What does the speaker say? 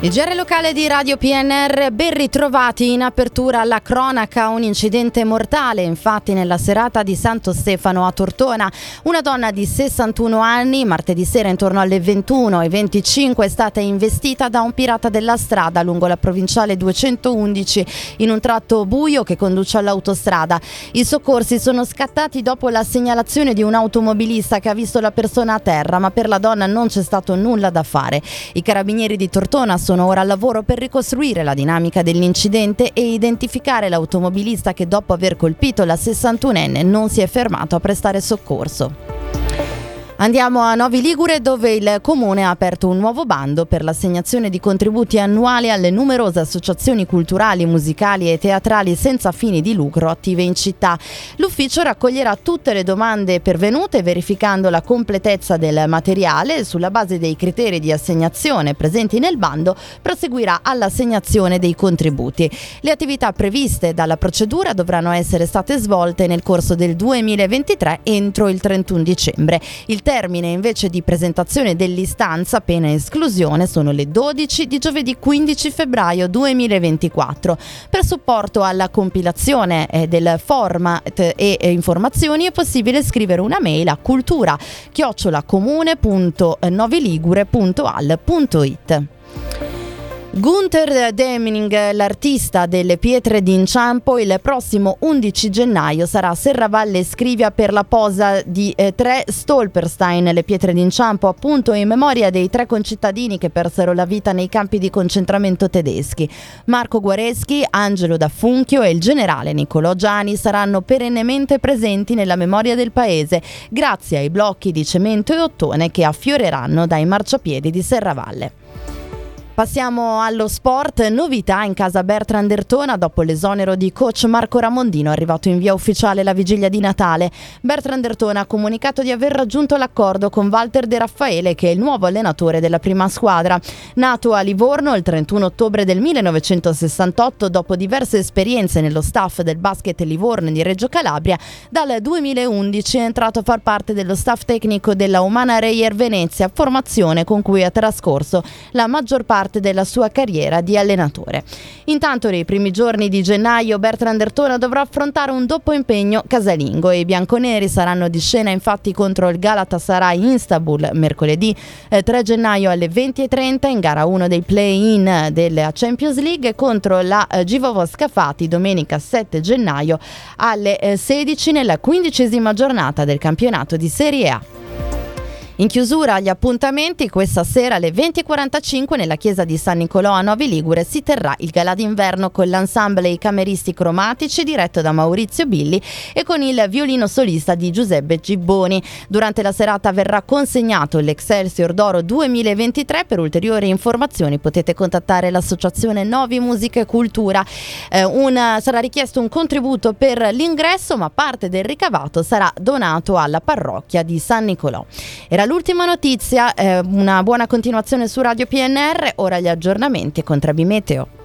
Il GR locale di Radio PNR, ben ritrovati in apertura alla cronaca, un incidente mortale infatti nella serata di Santo Stefano a Tortona. Una donna di 61 anni, martedì sera intorno alle 21 e 25 è stata investita da un pirata della strada lungo la provinciale 211 in un tratto buio che conduce all'autostrada. I soccorsi sono scattati dopo la segnalazione di un automobilista che ha visto la persona a terra, ma per la donna non c'è stato nulla da fare. I carabinieri di Tortona sono ora al lavoro per ricostruire la dinamica dell'incidente e identificare l'automobilista che dopo aver colpito la 61enne non si è fermato a prestare soccorso. Andiamo a Novi Ligure dove il Comune ha aperto un nuovo bando per l'assegnazione di contributi annuali alle numerose associazioni culturali, musicali e teatrali senza fini di lucro attive in città. L'ufficio raccoglierà tutte le domande pervenute verificando la completezza del materiale sulla base dei criteri di assegnazione presenti nel bando proseguirà all'assegnazione dei contributi. Le attività previste dalla procedura dovranno essere state svolte nel corso del 2023 entro il 31 dicembre. Il termine invece di presentazione dell'istanza pena esclusione sono le 12 di giovedì 15 febbraio 2024. Per supporto alla compilazione eh, del format e informazioni è possibile scrivere una mail a cultura chiocciolacomune.noviligure.al.it. Gunther Demning, l'artista delle pietre d'inciampo, il prossimo 11 gennaio sarà a Serravalle Scrivia per la posa di eh, tre Stolperstein, le pietre d'inciampo appunto in memoria dei tre concittadini che persero la vita nei campi di concentramento tedeschi. Marco Guareschi, Angelo D'Affunchio e il generale Niccolò Giani saranno perennemente presenti nella memoria del paese grazie ai blocchi di cemento e ottone che affioreranno dai marciapiedi di Serravalle. Passiamo allo sport, novità in casa Bertrand Ertona dopo l'esonero di coach Marco Ramondino arrivato in via ufficiale la vigilia di Natale. Bertrand Ertona ha comunicato di aver raggiunto l'accordo con Walter De Raffaele che è il nuovo allenatore della prima squadra. Nato a Livorno il 31 ottobre del 1968 dopo diverse esperienze nello staff del basket Livorno di Reggio Calabria, dal 2011 è entrato a far parte dello staff tecnico della Umana Reyer Venezia, formazione con cui ha trascorso la maggior parte parte della sua carriera di allenatore. Intanto nei primi giorni di gennaio Bertrand Ertona dovrà affrontare un doppio impegno casalingo e i bianconeri saranno di scena infatti contro il Galatasaray Istanbul mercoledì 3 eh, gennaio alle 20.30 in gara 1 dei play-in della Champions League contro la eh, Givovo Scafati domenica 7 gennaio alle 16 eh, nella quindicesima giornata del campionato di Serie A. In chiusura agli appuntamenti, questa sera alle 20.45 nella chiesa di San Nicolò a Novi Ligure si terrà il galà d'inverno con l'ensemble I Cameristi Cromatici diretto da Maurizio Billi e con il violino solista di Giuseppe Gibboni. Durante la serata verrà consegnato l'Excelsior d'Oro 2023. Per ulteriori informazioni potete contattare l'associazione Novi Musica e Cultura. Eh, una, sarà richiesto un contributo per l'ingresso, ma parte del ricavato sarà donato alla parrocchia di San Nicolò. Era l'ultima notizia, eh, una buona continuazione su Radio PNR, ora gli aggiornamenti con Trabi Meteo.